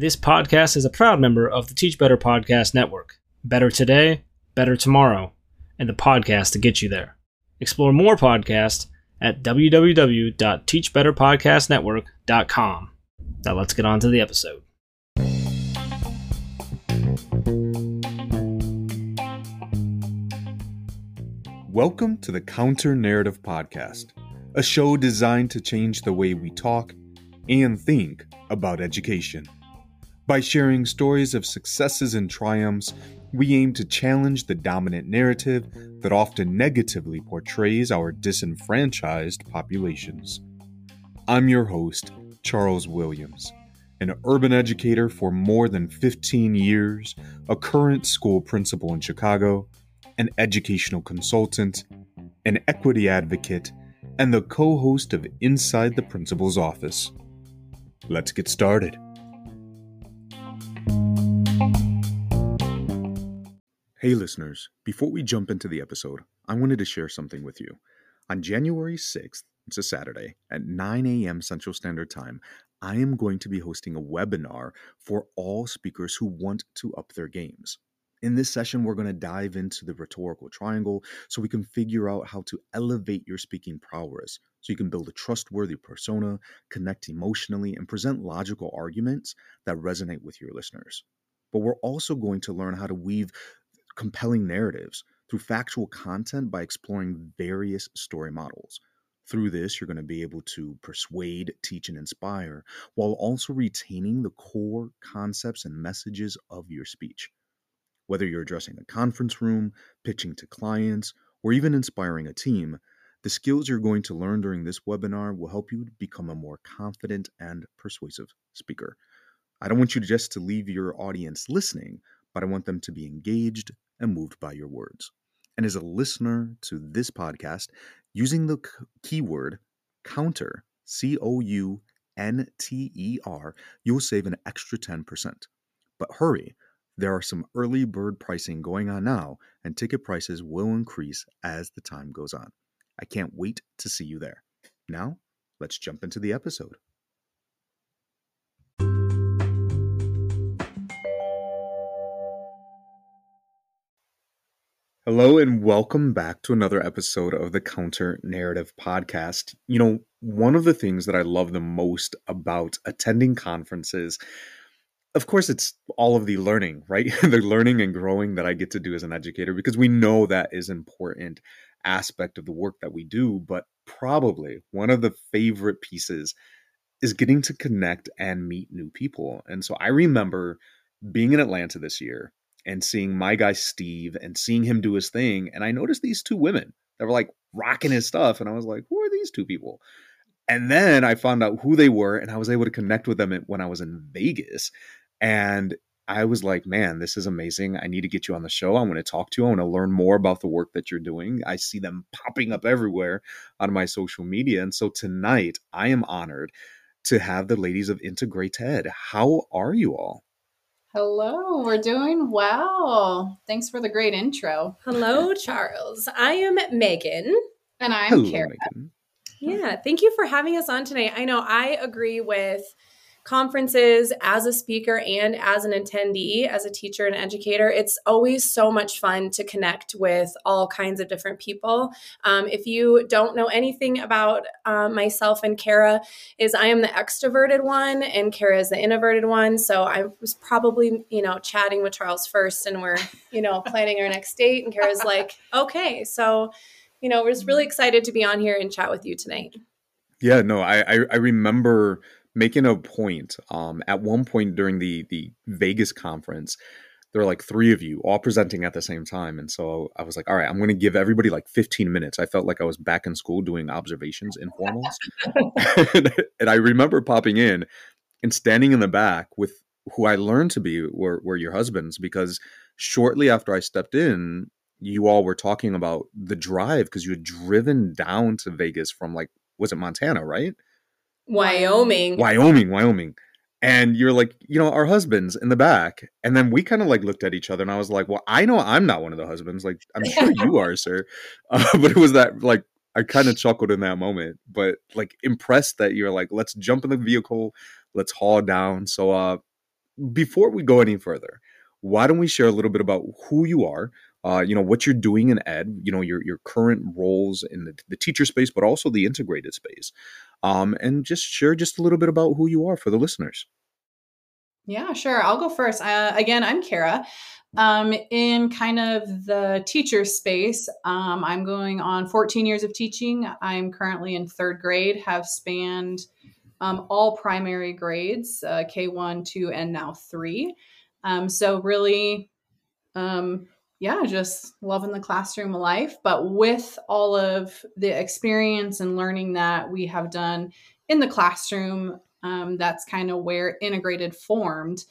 This podcast is a proud member of the Teach Better Podcast Network. Better today, better tomorrow, and the podcast to get you there. Explore more podcasts at www.teachbetterpodcastnetwork.com. Now let's get on to the episode. Welcome to the Counter Narrative Podcast, a show designed to change the way we talk and think about education. By sharing stories of successes and triumphs, we aim to challenge the dominant narrative that often negatively portrays our disenfranchised populations. I'm your host, Charles Williams, an urban educator for more than 15 years, a current school principal in Chicago, an educational consultant, an equity advocate, and the co host of Inside the Principal's Office. Let's get started. Hey, listeners, before we jump into the episode, I wanted to share something with you. On January 6th, it's a Saturday, at 9 a.m. Central Standard Time, I am going to be hosting a webinar for all speakers who want to up their games. In this session, we're going to dive into the rhetorical triangle so we can figure out how to elevate your speaking prowess so you can build a trustworthy persona, connect emotionally, and present logical arguments that resonate with your listeners. But we're also going to learn how to weave compelling narratives through factual content by exploring various story models. Through this, you're going to be able to persuade, teach, and inspire while also retaining the core concepts and messages of your speech. Whether you're addressing a conference room, pitching to clients, or even inspiring a team, the skills you're going to learn during this webinar will help you become a more confident and persuasive speaker. I don't want you just to leave your audience listening, but I want them to be engaged and moved by your words. And as a listener to this podcast, using the keyword counter, C O U N T E R, you'll save an extra 10%. But hurry, there are some early bird pricing going on now, and ticket prices will increase as the time goes on. I can't wait to see you there. Now, let's jump into the episode. Hello, and welcome back to another episode of the Counter Narrative Podcast. You know, one of the things that I love the most about attending conferences of course it's all of the learning right the learning and growing that i get to do as an educator because we know that is important aspect of the work that we do but probably one of the favorite pieces is getting to connect and meet new people and so i remember being in atlanta this year and seeing my guy steve and seeing him do his thing and i noticed these two women that were like rocking his stuff and i was like who are these two people and then I found out who they were, and I was able to connect with them when I was in Vegas. And I was like, man, this is amazing. I need to get you on the show. I want to talk to you. I want to learn more about the work that you're doing. I see them popping up everywhere on my social media. And so tonight, I am honored to have the ladies of Integrated. How are you all? Hello, we're doing well. Thanks for the great intro. Hello, Charles. I am Megan. And I'm Hello, Kara. Megan. Yeah, thank you for having us on tonight. I know I agree with conferences as a speaker and as an attendee, as a teacher and educator, it's always so much fun to connect with all kinds of different people. Um, if you don't know anything about uh, myself and Kara, is I am the extroverted one and Kara is the introverted one. So I was probably, you know, chatting with Charles first and we're, you know, planning our next date. And Kara's like, okay, so, you know, we're just really excited to be on here and chat with you tonight. Yeah, no, I, I, I remember making a point um, at one point during the the Vegas conference there were like three of you all presenting at the same time and so i was like all right i'm going to give everybody like 15 minutes. I felt like i was back in school doing observations informals. And, i remember popping in and standing in the back with who i learned to be were, were your husbands because shortly after i stepped in you all were talking about the drive because you had driven down to vegas from like was it montana right Wyoming. Wyoming, Wyoming. And you're like, you know, our husbands in the back. And then we kind of like looked at each other and I was like, well, I know I'm not one of the husbands. Like, I'm sure you are, sir. Uh, but it was that like, I kind of chuckled in that moment, but like impressed that you're like, let's jump in the vehicle, let's haul down. So, uh, before we go any further, why don't we share a little bit about who you are? Uh, you know what you're doing in ed. You know your your current roles in the, the teacher space, but also the integrated space, um, and just share just a little bit about who you are for the listeners. Yeah, sure. I'll go first. Uh, again, I'm Kara. Um, in kind of the teacher space, um, I'm going on 14 years of teaching. I'm currently in third grade, have spanned um, all primary grades uh, K1, 2, and now 3. Um, so, really, um, yeah, just loving the classroom life. But with all of the experience and learning that we have done in the classroom, um, that's kind of where integrated formed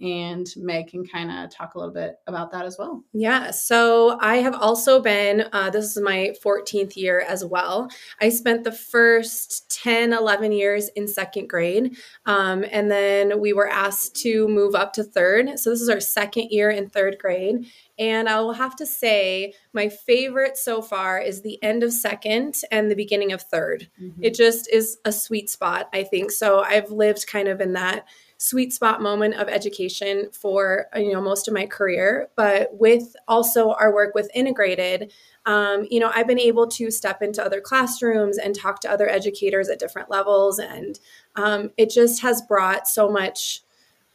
and Meg can kind of talk a little bit about that as well. Yeah, so I have also been, uh, this is my 14th year as well. I spent the first 10, 11 years in second grade, um, and then we were asked to move up to third. So this is our second year in third grade. And I will have to say, my favorite so far is the end of second and the beginning of 3rd mm-hmm. It just is a sweet spot, I think. So I've lived kind of in that sweet spot moment of education for you know most of my career. But with also our work with integrated um, you know i've been able to step into other classrooms and talk to other educators at different levels. And um, it just has brought so much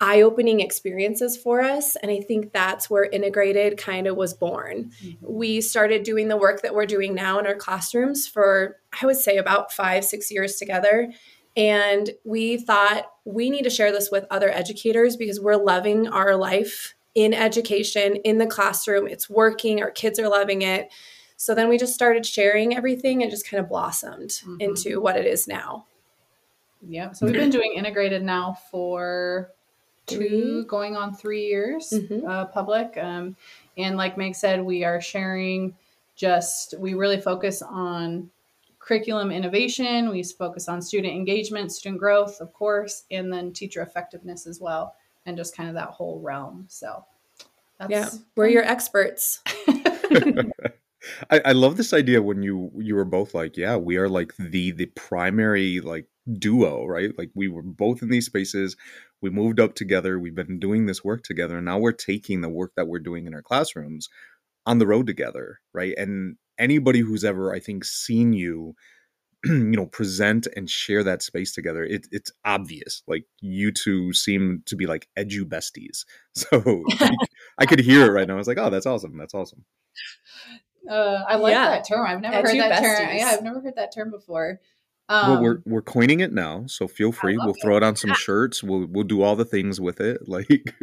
eye-opening experiences for us. And i think that's where integrated kind of was born. Mm-hmm. we started doing the work that we're doing now in our classrooms for i would say about five six years together and we thought we need to share this with other educators because we're loving our life in education, in the classroom. It's working, our kids are loving it. So then we just started sharing everything and just kind of blossomed mm-hmm. into what it is now. Yeah. So we've been doing integrated now for two, going on three years, mm-hmm. uh, public. Um, and like Meg said, we are sharing just, we really focus on curriculum innovation. We focus on student engagement, student growth, of course, and then teacher effectiveness as well, and just kind of that whole realm. So, yeah, we're your experts. I, I love this idea when you you were both like, yeah, we are like the the primary like duo, right? Like we were both in these spaces. We moved up together. We've been doing this work together. And now we're taking the work that we're doing in our classrooms on the road together, right? And anybody who's ever I think seen you you know present and share that space together it, it's obvious like you two seem to be like edu besties so i could hear it right now i was like oh that's awesome that's awesome uh, i like yeah. that term i've never edu heard that besties. term yeah i've never heard that term before um, well, we're we're coining it now, so feel free. We'll throw it on some shirts. We'll we'll do all the things with it. Like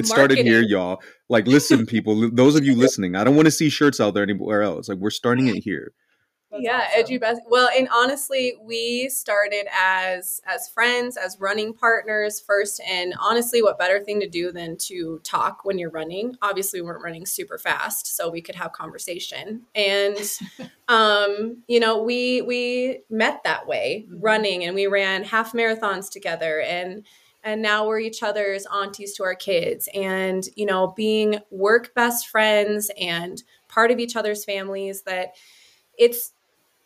it started here, y'all. Like, listen, people, those of you listening, I don't want to see shirts out there anywhere else. Like, we're starting it here. That's yeah, awesome. edgy best. Well, and honestly, we started as as friends, as running partners first, and honestly, what better thing to do than to talk when you're running? Obviously, we weren't running super fast, so we could have conversation. And um, you know, we we met that way, mm-hmm. running, and we ran half marathons together, and and now we're each other's aunties to our kids. And you know being work best friends and part of each other's families that it's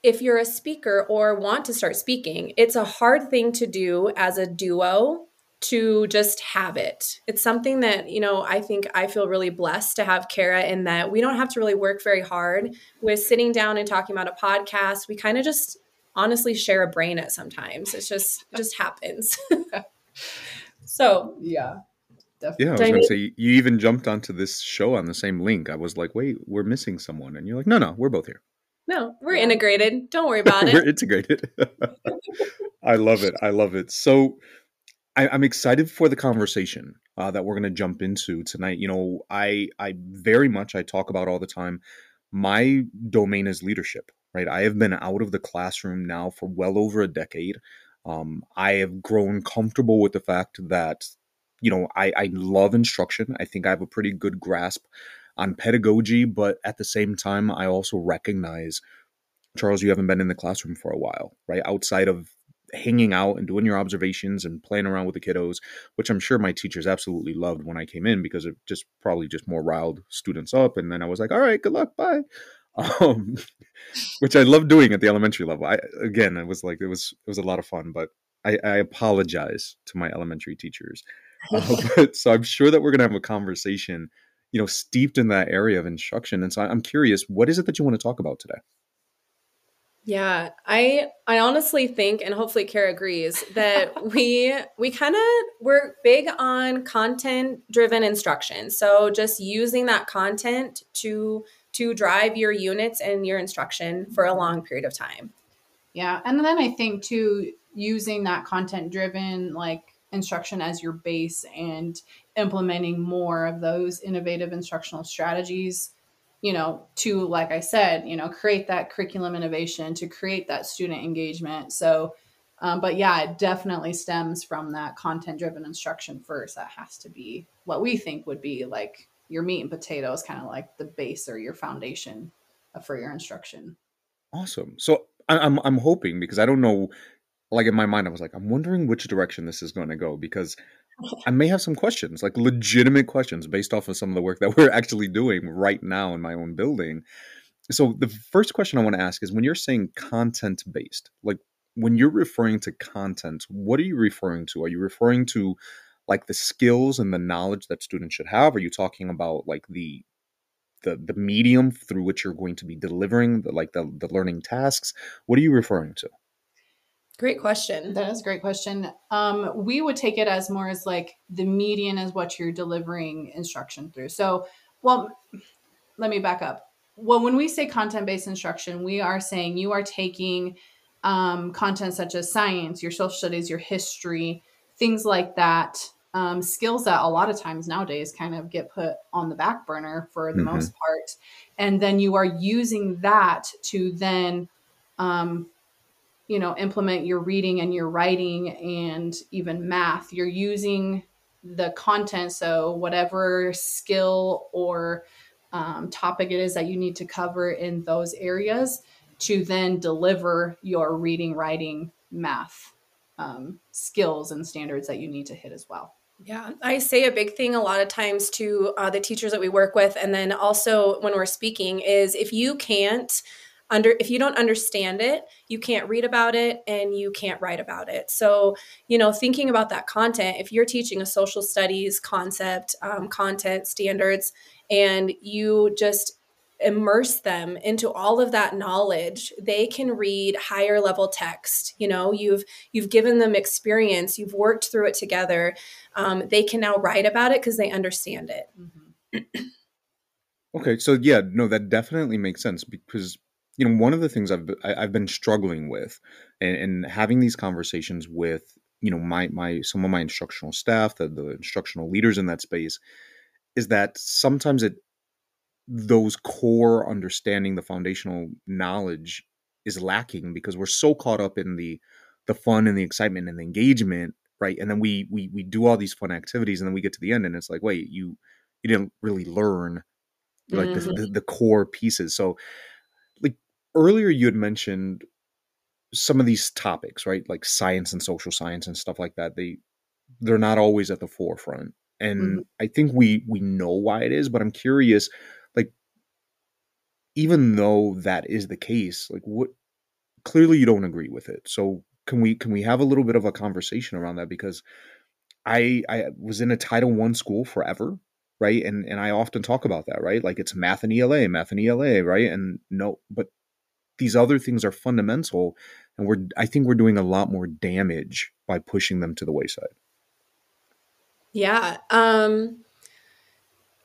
if you're a speaker or want to start speaking it's a hard thing to do as a duo to just have it. It's something that you know i think i feel really blessed to have kara in that we don't have to really work very hard. With sitting down and talking about a podcast we kind of just honestly share a brain at sometimes. It's just just happens so yeah. Definitely. Yeah, I was going to say you even jumped onto this show on the same link. I was like, "Wait, we're missing someone," and you're like, "No, no, we're both here." No, we're yeah. integrated. Don't worry about it. we're integrated. I love it. I love it. So, I, am excited for the conversation uh, that we're going to jump into tonight. You know, I I very much I talk about all the time. My domain is leadership. Right. I have been out of the classroom now for well over a decade. Um, I have grown comfortable with the fact that, you know, I, I love instruction. I think I have a pretty good grasp on pedagogy, but at the same time, I also recognize, Charles, you haven't been in the classroom for a while, right? Outside of hanging out and doing your observations and playing around with the kiddos, which I'm sure my teachers absolutely loved when I came in because it just probably just more riled students up. And then I was like, all right, good luck, bye. Um, which I love doing at the elementary level. I again, it was like it was it was a lot of fun, but I, I apologize to my elementary teachers. uh, but so I'm sure that we're gonna have a conversation, you know, steeped in that area of instruction. And so I'm curious, what is it that you want to talk about today? Yeah, I I honestly think, and hopefully Kara agrees, that we we kind of we're big on content driven instruction. So just using that content to to drive your units and your instruction for a long period of time. Yeah, and then I think too using that content driven like instruction as your base and implementing more of those innovative instructional strategies you know, to, like I said, you know, create that curriculum innovation, to create that student engagement. So, um, but yeah, it definitely stems from that content driven instruction first. That has to be what we think would be like your meat and potatoes, kind of like the base or your foundation uh, for your instruction. Awesome. So I'm I'm hoping because I don't know, like in my mind, I was like, I'm wondering which direction this is going to go because I may have some questions, like legitimate questions based off of some of the work that we're actually doing right now in my own building. So the first question I want to ask is when you're saying content based, like when you're referring to content, what are you referring to? Are you referring to like the skills and the knowledge that students should have? Are you talking about like the the the medium through which you're going to be delivering the like the, the learning tasks? What are you referring to? Great question. That is a great question. Um, we would take it as more as like the median is what you're delivering instruction through. So, well, let me back up. Well, when we say content based instruction, we are saying you are taking um, content such as science, your social studies, your history, things like that, um, skills that a lot of times nowadays kind of get put on the back burner for the mm-hmm. most part. And then you are using that to then um, you know implement your reading and your writing and even math you're using the content so whatever skill or um, topic it is that you need to cover in those areas to then deliver your reading writing math um, skills and standards that you need to hit as well yeah, I say a big thing a lot of times to uh, the teachers that we work with, and then also when we're speaking, is if you can't under if you don't understand it you can't read about it and you can't write about it. So you know thinking about that content if you're teaching a social studies concept um, content standards and you just immerse them into all of that knowledge they can read higher level text you know you've you've given them experience you've worked through it together um, they can now write about it because they understand it mm-hmm. okay so yeah no that definitely makes sense because you know, one of the things I've I, have been struggling with, and, and, having these conversations with you know my my some of my instructional staff, the, the instructional leaders in that space, is that sometimes it those core understanding, the foundational knowledge is lacking because we're so caught up in the the fun and the excitement and the engagement, right? And then we we we do all these fun activities, and then we get to the end, and it's like, wait, you you didn't really learn like mm-hmm. the, the, the core pieces. So like earlier you had mentioned some of these topics, right? Like science and social science and stuff like that. They they're not always at the forefront. And mm-hmm. I think we we know why it is, but I'm curious even though that is the case, like what clearly you don't agree with it. So can we can we have a little bit of a conversation around that? Because I I was in a Title 1 school forever right? And and i often talk about that right? Like it's math and ela math and ela right? And no but these other things are fundamental and we're i think we're doing a lot more damage by pushing them to the wayside. Yeah um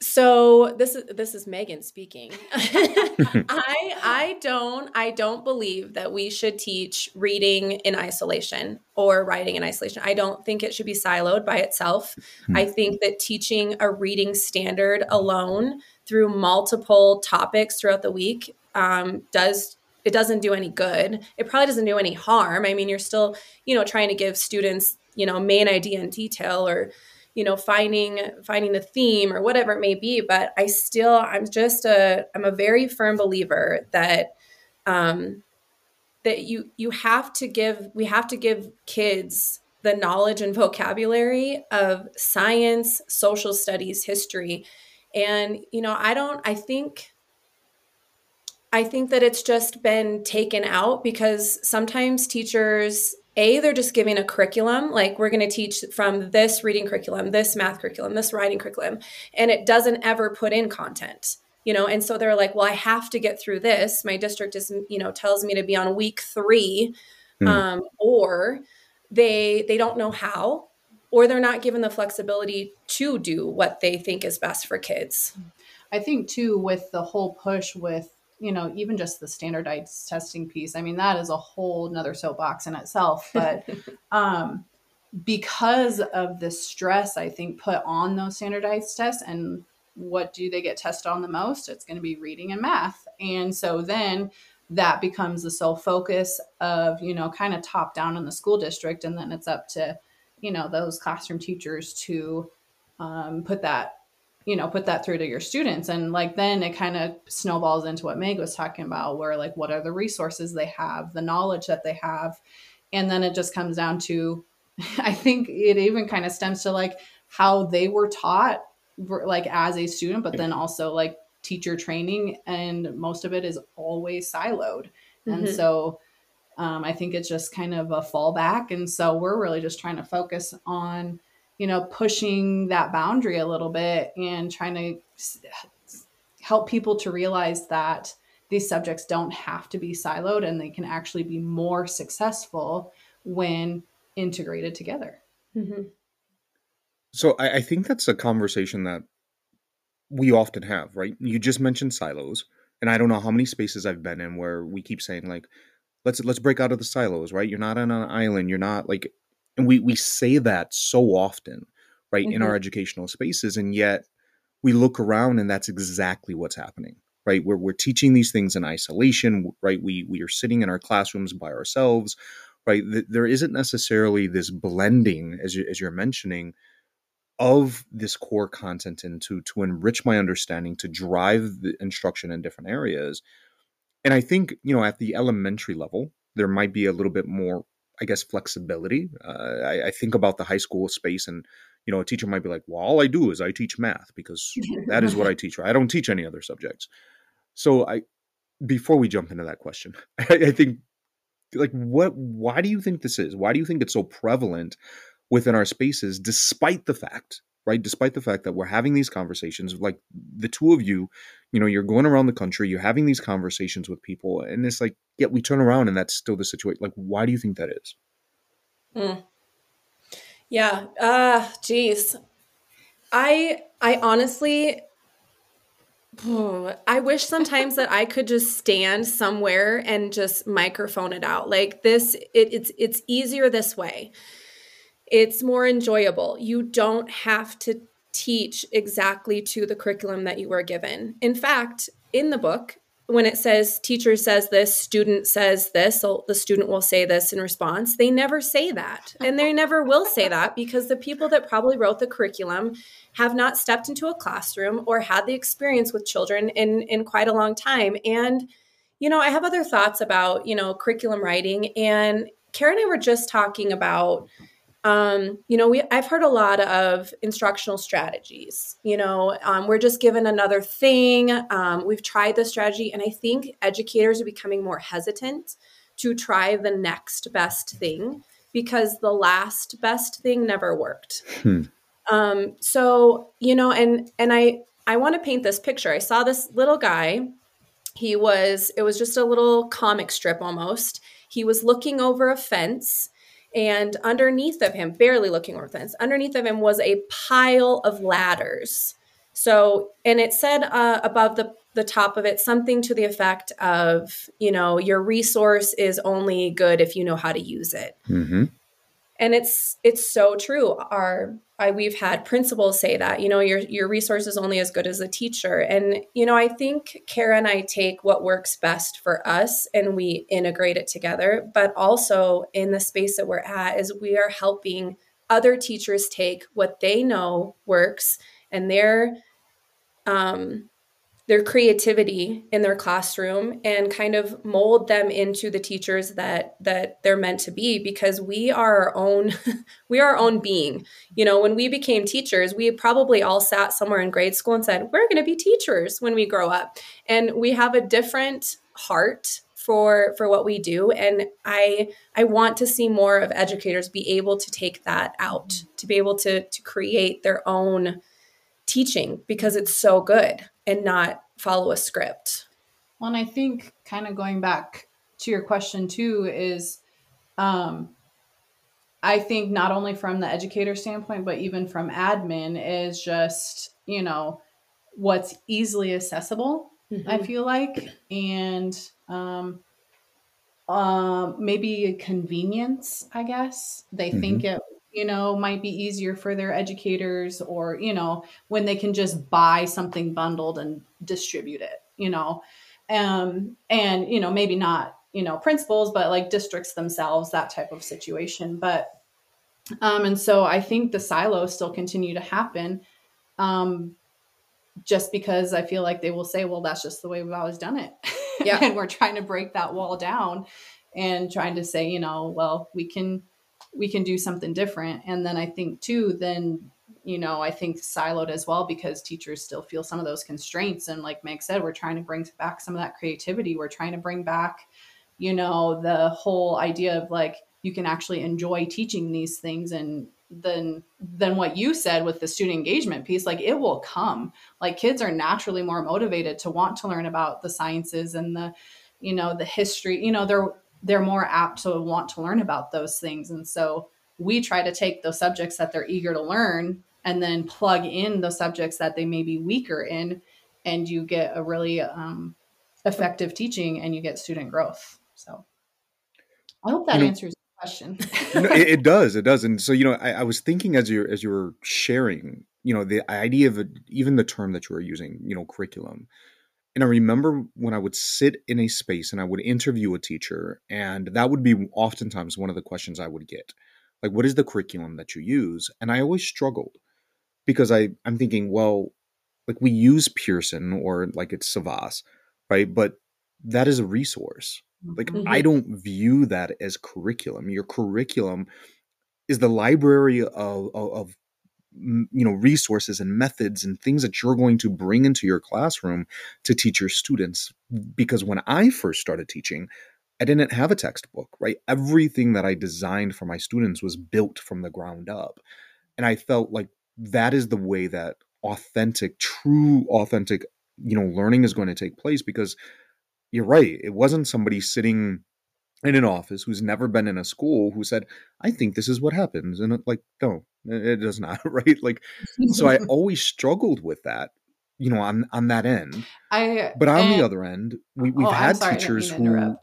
so this is this is Megan speaking. I I don't I don't believe that we should teach reading in isolation or writing in isolation. I don't think it should be siloed by itself. Hmm. I think that teaching a reading standard alone through multiple topics throughout the week um, does it doesn't do any good. It probably doesn't do any harm. I mean, you're still, you know, trying to give students, you know, main idea in detail or, you know, finding finding the theme or whatever it may be. But I still, I'm just a, I'm a very firm believer that, um, that you you have to give, we have to give kids the knowledge and vocabulary of science, social studies, history, and you know, I don't, I think I think that it's just been taken out because sometimes teachers a they're just giving a curriculum like we're going to teach from this reading curriculum this math curriculum this writing curriculum and it doesn't ever put in content you know? And so they're like well i have to get through this. My district is you know tells me to be on week three mm. um, or they they don't know how or they're not given the flexibility to do what they think is best for kids. I think too with the whole push with you know even just the standardized testing piece i mean that is a whole another soapbox in itself but um because of the stress i think put on those standardized tests and what do they get tested on the most? It's going to be reading and math. And so then that becomes the sole focus of you know kind of top down in the school district and then it's up to you know those classroom teachers to um, put that you know put that through to your students. And like then it kind of snowballs into what meg was talking about where like what are the resources they have the knowledge that they have? And then it just comes down to i think it even kind of stems to like how they were taught like as a student but then also like teacher training and most of it is always siloed. Mm-hmm. and so um, i think it's just kind of a fallback. And so we're really just trying to focus on you know pushing that boundary a little bit and trying to help people to realize that these subjects don't have to be siloed and they can actually be more successful when integrated together mm-hmm. so I, I think that's a conversation that we often have, right? You just mentioned silos, and I don't know how many spaces I've been in where we keep saying like, let's let's break out of the silos, right? You're not on an island. You're not like, and we we say that so often, right, mm-hmm. in our mm-hmm. educational spaces, and yet we look around and that's exactly what's happening, right? We're we're teaching these things in isolation, right? We we are sitting in our classrooms by ourselves, right? There isn't necessarily this blending as you, as you're mentioning of this core content and to to enrich my understanding to drive the instruction in different areas and i think you know at the elementary level there might be a little bit more i guess flexibility uh, I, I, think about the high school space and you know a teacher might be like well all i do is i teach math because that is what i teach i don't teach any other subjects. So i before we jump into that question I, I think like what why do you think this is? Why do you think it's so prevalent within our spaces, despite the fact, right? Despite the fact that we're having these conversations, like the two of you, you know, you're going around the country, you're having these conversations with people, and it's like, yet we turn around and that's still the situation. Like, why do you think that is? Mm. Yeah. Uh, geez. I I honestly I wish sometimes that I could just stand somewhere and just microphone it out. Like this, it, it's it's easier this way it's more enjoyable. You don't have to teach exactly to the curriculum that you were given. In fact, in the book, when it says teacher says this, student says this, the student will say this in response, they never say that. And they never will say that because the people that probably wrote the curriculum have not stepped into a classroom or had the experience with children in, in quite a long time. And, you know, I have other thoughts about, you know, curriculum writing. And Kara and I were just talking about um, you know, we I've heard a lot of instructional strategies. You know, um, we're just given another thing. Um, we've tried this strategy, and I think educators are becoming more hesitant to try the next best thing because the last best thing never worked. Hmm. Um, so you know, and and I I want to paint this picture. I saw this little guy. He was it was just a little comic strip almost. He was looking over a fence and underneath of him, barely looking over the fence, underneath of him was a pile of ladders. So, and it said uh, above the the top of it something to the effect of, you know, your resource is only good if you know how to use it. Mm-hmm and it's it's so true. Our I, we've had principals say that you know your your resource is only as good as a teacher. And you know i think kara and i take what works best for us and we integrate it together. But also in the space that we're at is we are helping other teachers take what they know works and their um, their creativity in their classroom and kind of mold them into the teachers that that they're meant to be because we are our own we are our own being. You know when we became teachers we probably all sat somewhere in grade school and said we're going to be teachers when we grow up. And we have a different heart for for what we do. And i i want to see more of educators be able to take that out to be able to to create their own teaching because it's so good and not follow a script well and i think kind of going back to your question too is um i think not only from the educator standpoint but even from admin is just you know what's easily accessible mm-hmm. i feel like and um, um, maybe convenience, I guess. They mm-hmm. think it, you know, might be easier for their educators or, you know, when they can just buy something bundled and distribute it, you know. Um, and, you know, maybe not, you know, principals, but like districts themselves, that type of situation. But um, and so I think the silos still continue to happen. Um, just because I feel like they will say, well, that's just the way we've always done it. Yeah. and we're trying to break that wall down and trying to say, you know, well, we can we can do something different. And then I think too, then you know, I think siloed as well because teachers still feel some of those constraints. And like Meg said, we're trying to bring back some of that creativity. We're trying to bring back, you know, the whole idea of like you can actually enjoy teaching these things and then than what you said with the student engagement piece like it will come like kids are naturally more motivated to want to learn about the sciences and the you know the history you know they're they're more apt to want to learn about those things and so we try to take those subjects that they're eager to learn and then plug in those subjects that they may be weaker in and you get a really um, effective teaching and you get student growth so i hope that you know, answers the question. you know, it, it, does. It does. And so, you know, I, I, was thinking as you as you were sharing, you know, the idea of a, even the term that you were using, you know, curriculum. And I remember when I would sit in a space and I would interview a teacher, and that would be oftentimes one of the questions I would get, like, "What is the curriculum that you use?" And I always struggled because I I'm thinking, well, like we use Pearson or like it's Savvas, right? But that is a resource like mm-hmm. I don't view that as curriculum. Your curriculum is the library of, of, of you know resources and methods and things that you're going to bring into your classroom to teach your students because when i first started teaching i didn't have a textbook right everything that i designed for my students was built from the ground up and i felt like that is the way that authentic true authentic you know learning is going to take place because you're right. It wasn't somebody sitting in an office who's never been in a school who said, I think this is what happens. And it, like, no, it does not, right? Like, so I always struggled with that, you know, on, on that end. I, but on the other end, we, we've oh, had sorry, teachers who,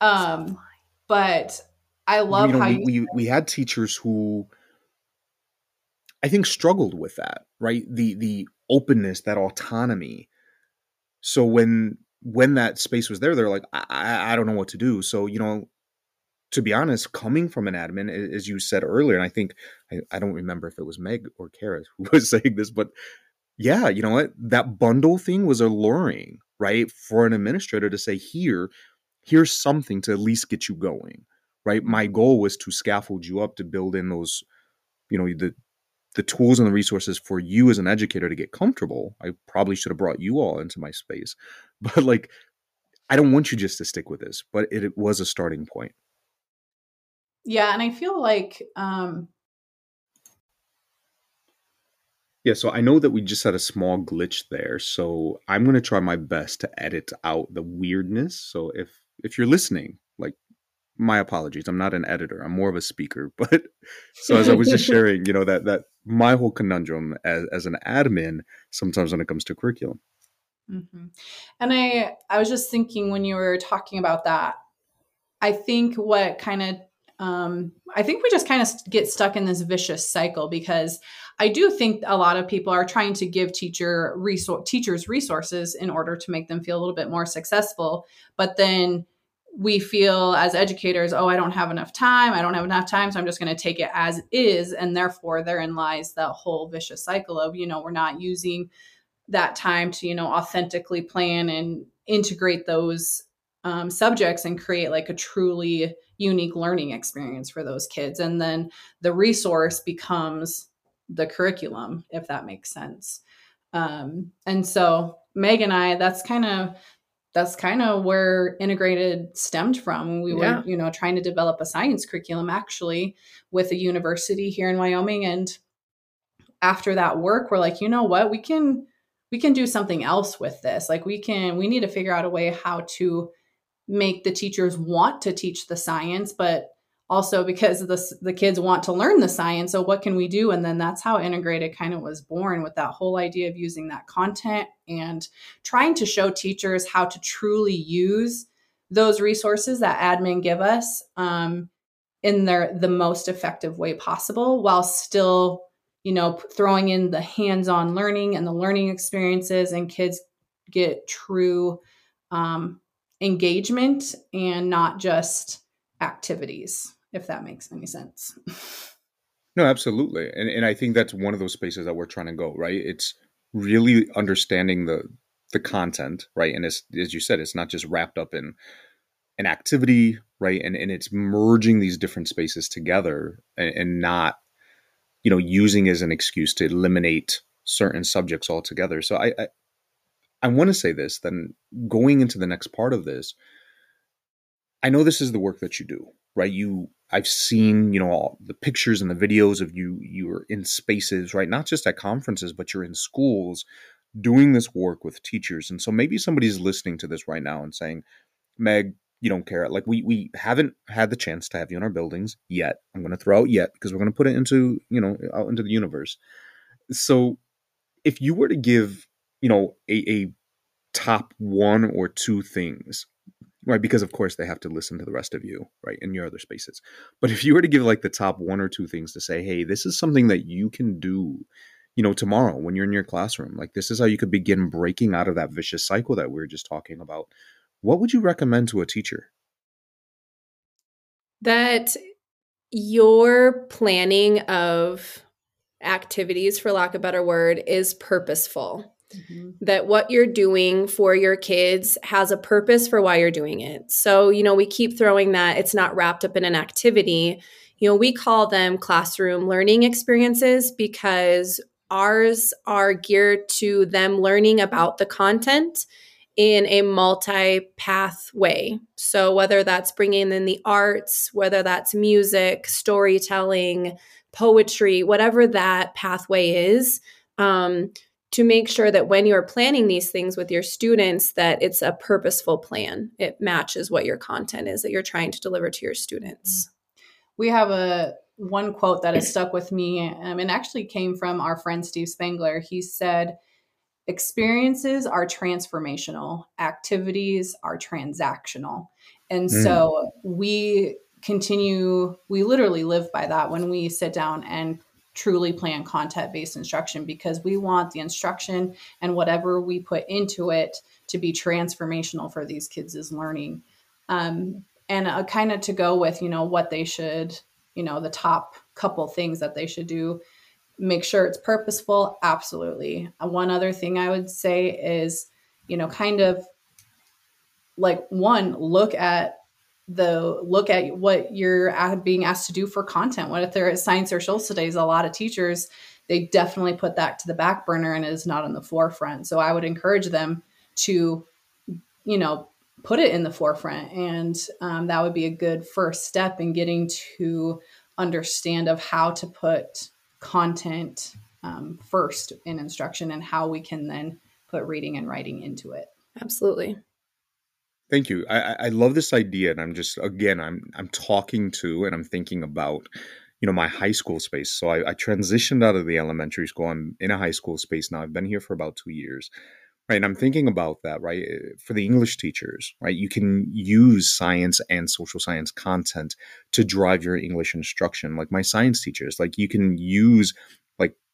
um, but I love you know, how we, you, we, we had teachers who I think struggled with that, right? The, the openness, that autonomy. So when when that space was there, they're like, I, I don't know what to do. So, you know, to be honest, coming from an admin, as you said earlier, and I think I, I don't remember if it was Meg or Kara who was saying this, but yeah, you know what? That bundle thing was alluring, right? For an administrator to say, here, here's something to at least get you going, right? My goal was to scaffold you up to build in those, you know, the the tools and the resources for you as an educator to get comfortable. I probably should have brought you all into my space, but like, I don't want you just to stick with this, but it, it was a starting point. Yeah. And I feel like, um, yeah, so I know that we just had a small glitch there, so I'm going to try my best to edit out the weirdness. So if if you're listening, my apologies, I'm not an editor. I'm more of a speaker. But so as I was just sharing, you know, that that my whole conundrum as as an admin sometimes when it comes to curriculum. Mm-hmm. And I I was just thinking when you were talking about that, I think what kind of um, I think we just kind of get stuck in this vicious cycle because I do think a lot of people are trying to give teacher resource teachers resources in order to make them feel a little bit more successful, but then we feel as educators, oh, I don't have enough time. I don't have enough time. So I'm just going to take it as is. And therefore, therein lies the whole vicious cycle of, you know, we're not using that time to you know authentically plan and integrate those um, subjects and create like a truly unique learning experience for those kids and then the resource becomes the curriculum if that makes sense um, and so meg and i that's kind of that's kind of where integrated stemmed from. We were, you know, trying to develop a science curriculum actually with a university here in Wyoming. And after that work, we're like, you know what, we can we can do something else with this. Like we can we need to figure out a way how to make the teachers want to teach the science, but also because the the kids want to learn the science. So what can we do? And then that's how integrated kind of was born with that whole idea of using that content and trying to show teachers how to truly use those resources that admin give us um, in their the most effective way possible while still you know throwing in the hands-on learning and the learning experiences and kids get true um, engagement and not just activities if that makes any sense No, absolutely. And and I think that's one of those spaces that we're trying to go, right? It's really understanding the the content, right? And as as you said, it's not just wrapped up in an activity, right? And and it's merging these different spaces together and, and not, you know, using as an excuse to eliminate certain subjects altogether. So I I, I want to say this, then going into the next part of this, I know this is the work that you do, right? You I've seen, you know, all the pictures and the videos of you you're in spaces, right? Not just at conferences, but you're in schools doing this work with teachers. And so maybe somebody's listening to this right now and saying, Meg, you don't care. Like we we haven't had the chance to have you in our buildings yet. I'm going to throw out yet because we're going to put it into, you know, out into the universe. So if you were to give, you know, a, a top one or two things right because of course they have to listen to the rest of you right in your other spaces but if you were to give like the top one or two things to say hey this is something that you can do you know tomorrow when you're in your classroom like this is how you could begin breaking out of that vicious cycle that we were just talking about what would you recommend to a teacher that your planning of activities, for lack of a better word, is purposeful. That what you're doing for your kids has a purpose for why you're doing it. So, you know, we keep throwing that it's not wrapped up in an activity. You know, we call them classroom learning experiences because ours are geared to them learning about the content in a multi path way. So, whether that's bringing in the arts, whether that's music, storytelling, poetry, whatever that pathway is, um, to make sure that when you're planning these things with your students, that it's a purposeful plan. It matches what your content is that you're trying to deliver to your students. we have a one quote that has stuck with me um, and actually came from our friend steve spangler he said experiences are transformational activities are transactional and Mm. so we continue we literally live by that when we sit down and truly plan content based instruction because we want the instruction and whatever we put into it to be transformational for these kids' is learning. Um, and uh, kind of to go with you know what they should you know the top couple things that they should do make sure it's purposeful absolutely. Uh, one other thing i would say is you know kind of like one look at the look at what you're being asked to do for content. What if there is science or social studies? A lot of teachers they definitely put that to the back burner and is not in the forefront. So i would encourage them to you know put it in the forefront and um, that would be a good first step in getting to understand of how to put content um, first in instruction and how we can then put reading and writing into it. Absolutely. Thank you. I, I- love this idea, and I'm just again, I'm I'm talking to and I'm thinking about, you know, my high school space. So I, I transitioned out of the elementary school. I'm in a high school space now. I've been here for about two years, right? And I'm thinking about that, right? Eh, For the English teachers, right? You can use science and social science content to drive your English instruction. Like my science teachers, like you can use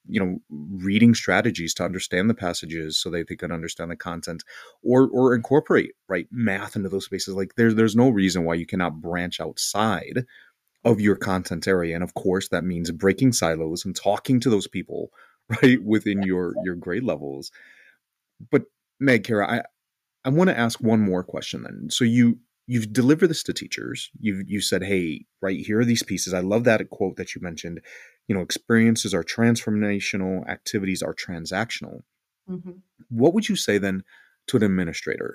you know reading strategies to understand the passages so that they can understand the content or or incorporate right math into those spaces like there's there's no reason why you cannot branch outside of your content area and of course that means breaking silos and talking to those people right within your your grade levels. But meg kara i i want to ask one more question then. So you you've delivered this to teachers you've you said hey right here are these pieces i love that quote that you mentioned you know experiences are transformational activities are transactional Mhm. what would you say then to an administrator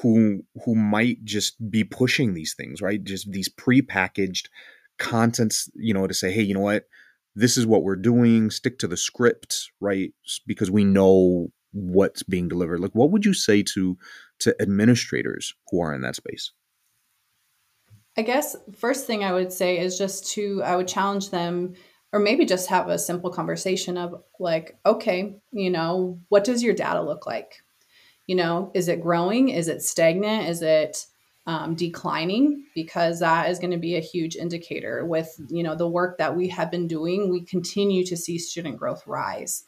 who who might just be pushing these things, right? Just these prepackaged contents, you know, to say, hey, you know what, this is what we're doing. Stick to the script, right? Because we know what's being delivered. Like, what would you say to to administrators who are in that space? I guess first thing I would say is just to I would challenge them or maybe just have a simple conversation of like, okay, you know, what does your data look like? You know, is it growing? Is it stagnant? Is it um, declining? Because that is going to be a huge indicator. With you know the work that we have been doing, we continue to see student growth rise.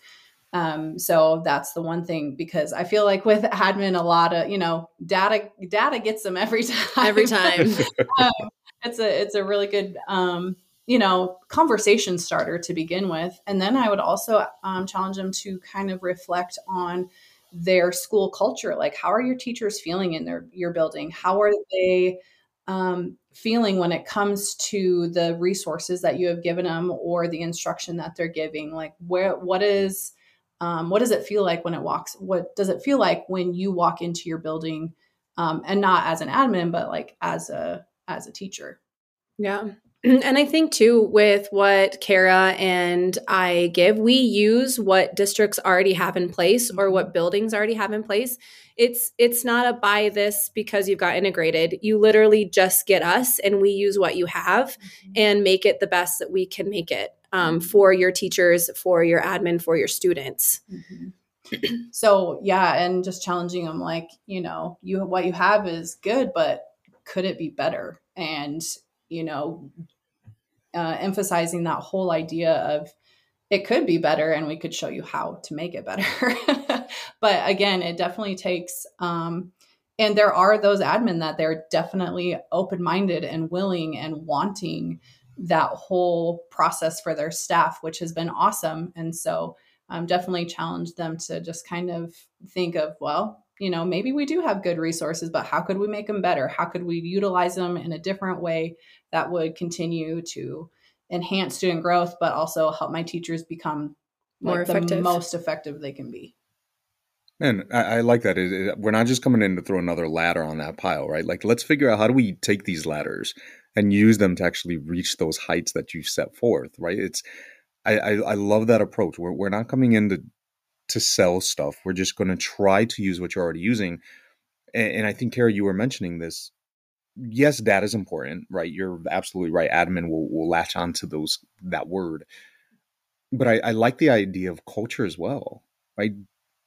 Um, so that's the one thing because I feel like with admin, a lot of you know data data gets them every time. Every time, um, it's a it's a really good um, you know conversation starter to begin with, and then I would also um, challenge them to kind of reflect on their school culture. Like, how are your teachers feeling in their your building? How are they um, feeling when it comes to the resources that you have given them or the instruction that they're giving? Like, where what is um, what does it feel like when it walks? What does it feel like when you walk into your building, um, and not as an admin, but like as a as a teacher? Yeah. And I think too, with what Kara and I give, we use what districts already have in place or what buildings already have in place. It's it's not a buy this because you've got integrated. You literally just get us, and we use what you have mm-hmm. and make it the best that we can make it um, for your teachers, for your admin, for your students. Mm-hmm. so yeah, and just challenging them, like you know, you what you have is good, but could it be better? And you know, uh, emphasizing that whole idea of it could be better and we could show you how to make it better. but again, it definitely takes, um, and there are those admin that they're definitely open minded and willing and wanting that whole process for their staff, which has been awesome. And so, um, definitely challenge them to just kind of think of, well, you know, maybe we do have good resources, but how could we make them better? How could we utilize them in a different way that would continue to enhance student growth, but also help my teachers become more like effective. the most effective they can be? And I, I like that. It, it, we're not just coming in to throw another ladder on that pile, right? Like, let's figure out how do we take these ladders and use them to actually reach those heights that you set forth, right? It's I, I, I love that approach. We're we're not coming in to to sell stuff. We're just going to try to use what you're already using. And, and I think, Kara, you were mentioning this. Yes, data is important, right? You're absolutely right. Admin will, will latch on to those that word. But I, I like the idea of culture as well, right?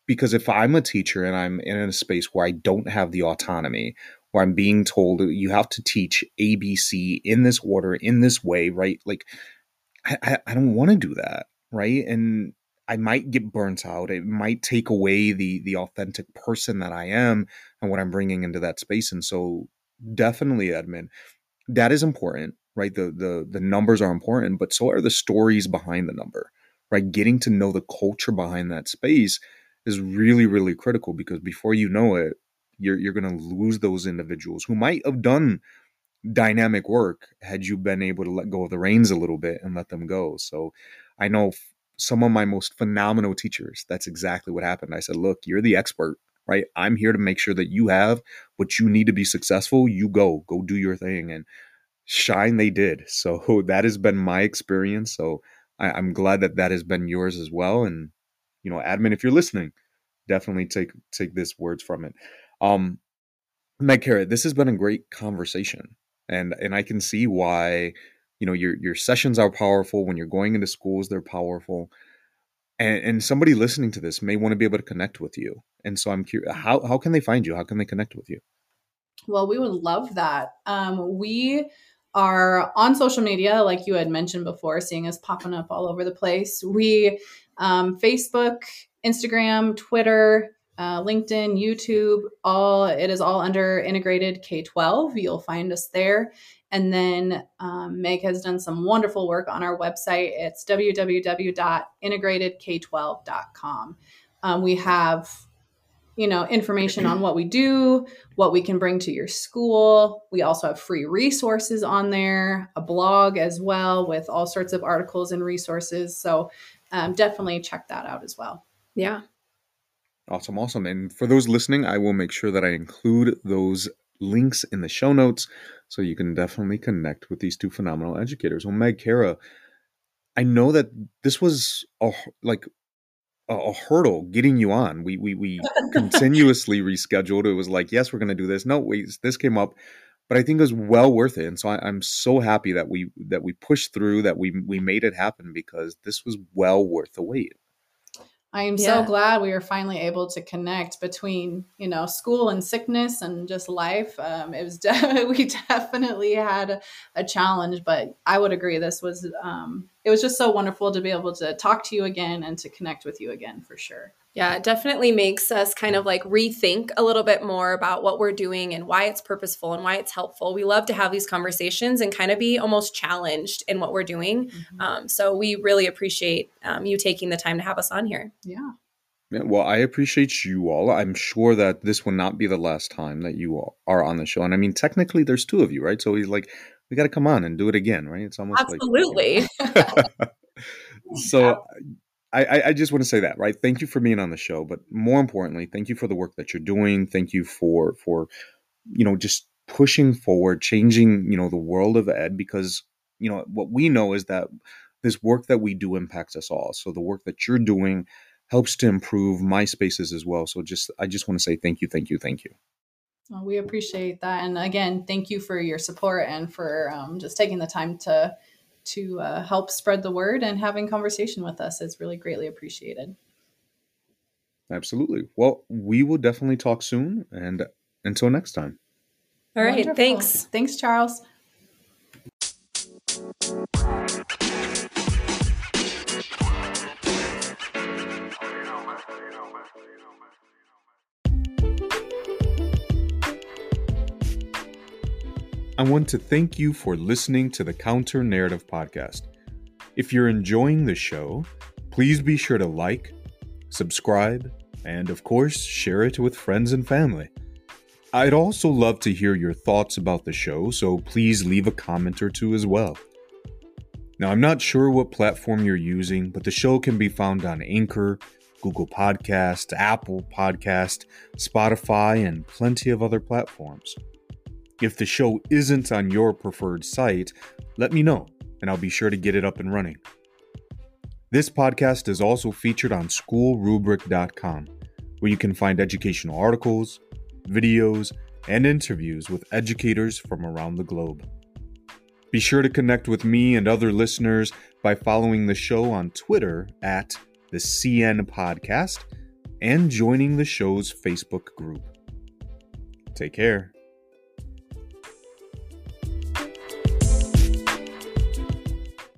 Because if I'm a teacher and I'm in a space where I don't have the autonomy, where I'm being told you have to teach ABC in this order, in this way, right? Like, I, I don't want to do that, right? And I might get burnt out. It might take away the the authentic person that I am and what I'm bringing into that space. And so, definitely, admin, that is important, right? The the the numbers are important, but so are the stories behind the number, right? Getting to know the culture behind that space is really really critical because before you know it, you're you're going to lose those individuals who might have done dynamic work had you been able to let go of the reins a little bit and let them go. So I know some of my most phenomenal teachers, that's exactly what happened. I said, look, you're the expert, right? I'm here to make sure that you have what you need to be successful. You go, go do your thing. And shine they did. So that has been my experience. So I, am glad that that has been yours as well. And, you know, admin, if you're listening, definitely take, take this words from it. Um, Meg Kara, this has been a great conversation. And, and I can see why you know your your sessions are powerful when you're going into schools they're powerful and, and somebody listening to this may want to be able to connect with you and so i'm curious how, how can they find you? How can they connect with you? Well we would love that. Um, we are on social media like you had mentioned before seeing us popping up all over the place. We um, facebook instagram twitter uh, linkedin youtube all it is all under integrated k12 you'll find us there and then um, Meg has done some wonderful work on our website. It's www.integratedk12.com. Um, we have, you know, information on what we do, what we can bring to your school. We also have free resources on there, a blog as well with all sorts of articles and resources. So um, definitely check that out as well. Yeah. Awesome, awesome. And for those listening, I will make sure that I include those links in the show notes so you can definitely connect with these two phenomenal educators. Well, Meg Kara, I know that this was a, like a, a hurdle getting you on. We we we continuously rescheduled. It was like, yes, we're going to do this. No, wait, this came up, but I think it was well worth it. And so I, I'm so happy that we that we pushed through, that we we made it happen because this was well worth the wait. I am yeah. so glad we were finally able to connect between, you know, school and sickness and just life. Um, it was de- we definitely had a, a, challenge, but I would agree this was um, it was just so wonderful to be able to talk to you again and to connect with you again for sure. Yeah, it definitely makes us kind of like rethink a little bit more about what we're doing and why it's purposeful and why it's helpful. We love to have these conversations and kind of be almost challenged in what we're doing. Mm-hmm. Um, so we really appreciate um, you taking the time to have us on here. Yeah. Yeah, well, I appreciate you all. I'm sure that this will not be the last time that you all are on the show. And I mean, technically, there's two of you, right? So he's like, we got to come on and do it again, right? It's almost absolutely. Like, so I, I just want to say that, right? Thank you for being on the show, but more importantly, thank you for the work that you're doing. Thank you for for you know just pushing forward, changing you know the world of ed because you know what we know is that this work that we do impacts us all. So the work that you're doing helps to improve my spaces as well. So just I just want to say thank you, thank you, thank you. Well, we appreciate that, and again, thank you for your support and for um, just taking the time to to uh, help spread the word and having conversation with us is really greatly appreciated. Absolutely. Well, we will definitely talk soon. And until next time. All right. Wonderful. Thanks. Thanks, Charles. I want to thank you for listening to the Counter Narrative Podcast. If you're enjoying the show, please be sure to like, subscribe, and of course, share it with friends and family. I'd also love to hear your thoughts about the show, so please leave a comment or two as well. Now, I'm not sure what platform you're using, but the show can be found on Anchor, Google Podcast, Apple Podcast, Spotify, and plenty of other platforms. If the show isn't on your preferred site, let me know and I'll be sure to get it up and running. This podcast is also featured on schoolrubric.com, where you can find educational articles, videos, and interviews with educators from around the globe. Be sure to connect with me and other listeners by following the show on Twitter at the CN Podcast and joining the show's Facebook group. Take care.